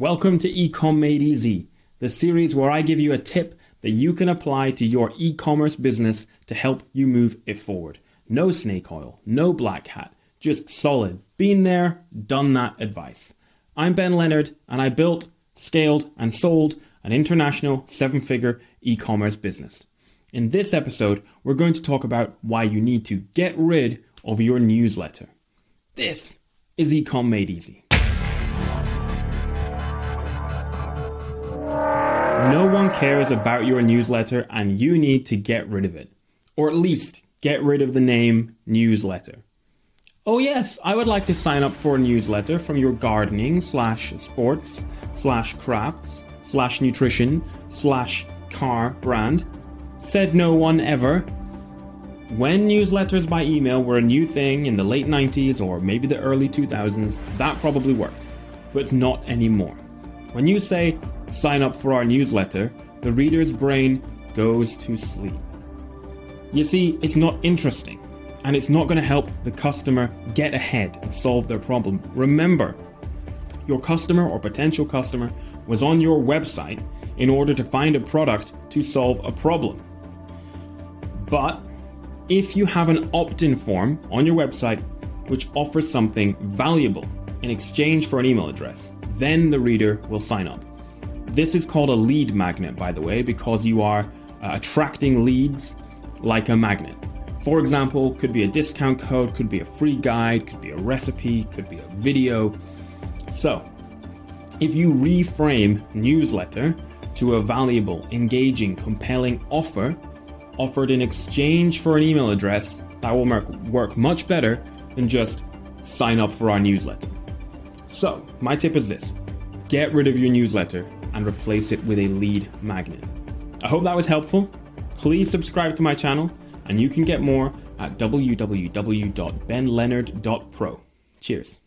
Welcome to Ecom Made Easy, the series where I give you a tip that you can apply to your e commerce business to help you move it forward. No snake oil, no black hat, just solid, been there, done that advice. I'm Ben Leonard, and I built, scaled, and sold an international seven figure e commerce business. In this episode, we're going to talk about why you need to get rid of your newsletter. This is Ecom Made Easy. No one cares about your newsletter and you need to get rid of it. Or at least get rid of the name newsletter. Oh yes, I would like to sign up for a newsletter from your gardening slash sports slash crafts slash nutrition slash car brand. Said no one ever. When newsletters by email were a new thing in the late 90s or maybe the early 2000s, that probably worked. But not anymore. When you say, sign up for our newsletter, the reader's brain goes to sleep. You see, it's not interesting, and it's not going to help the customer get ahead and solve their problem. Remember, your customer or potential customer was on your website in order to find a product to solve a problem. But if you have an opt in form on your website which offers something valuable in exchange for an email address, then the reader will sign up. This is called a lead magnet, by the way, because you are uh, attracting leads like a magnet. For example, could be a discount code, could be a free guide, could be a recipe, could be a video. So, if you reframe newsletter to a valuable, engaging, compelling offer offered in exchange for an email address, that will work much better than just sign up for our newsletter. So, my tip is this get rid of your newsletter and replace it with a lead magnet. I hope that was helpful. Please subscribe to my channel, and you can get more at www.benleonard.pro. Cheers.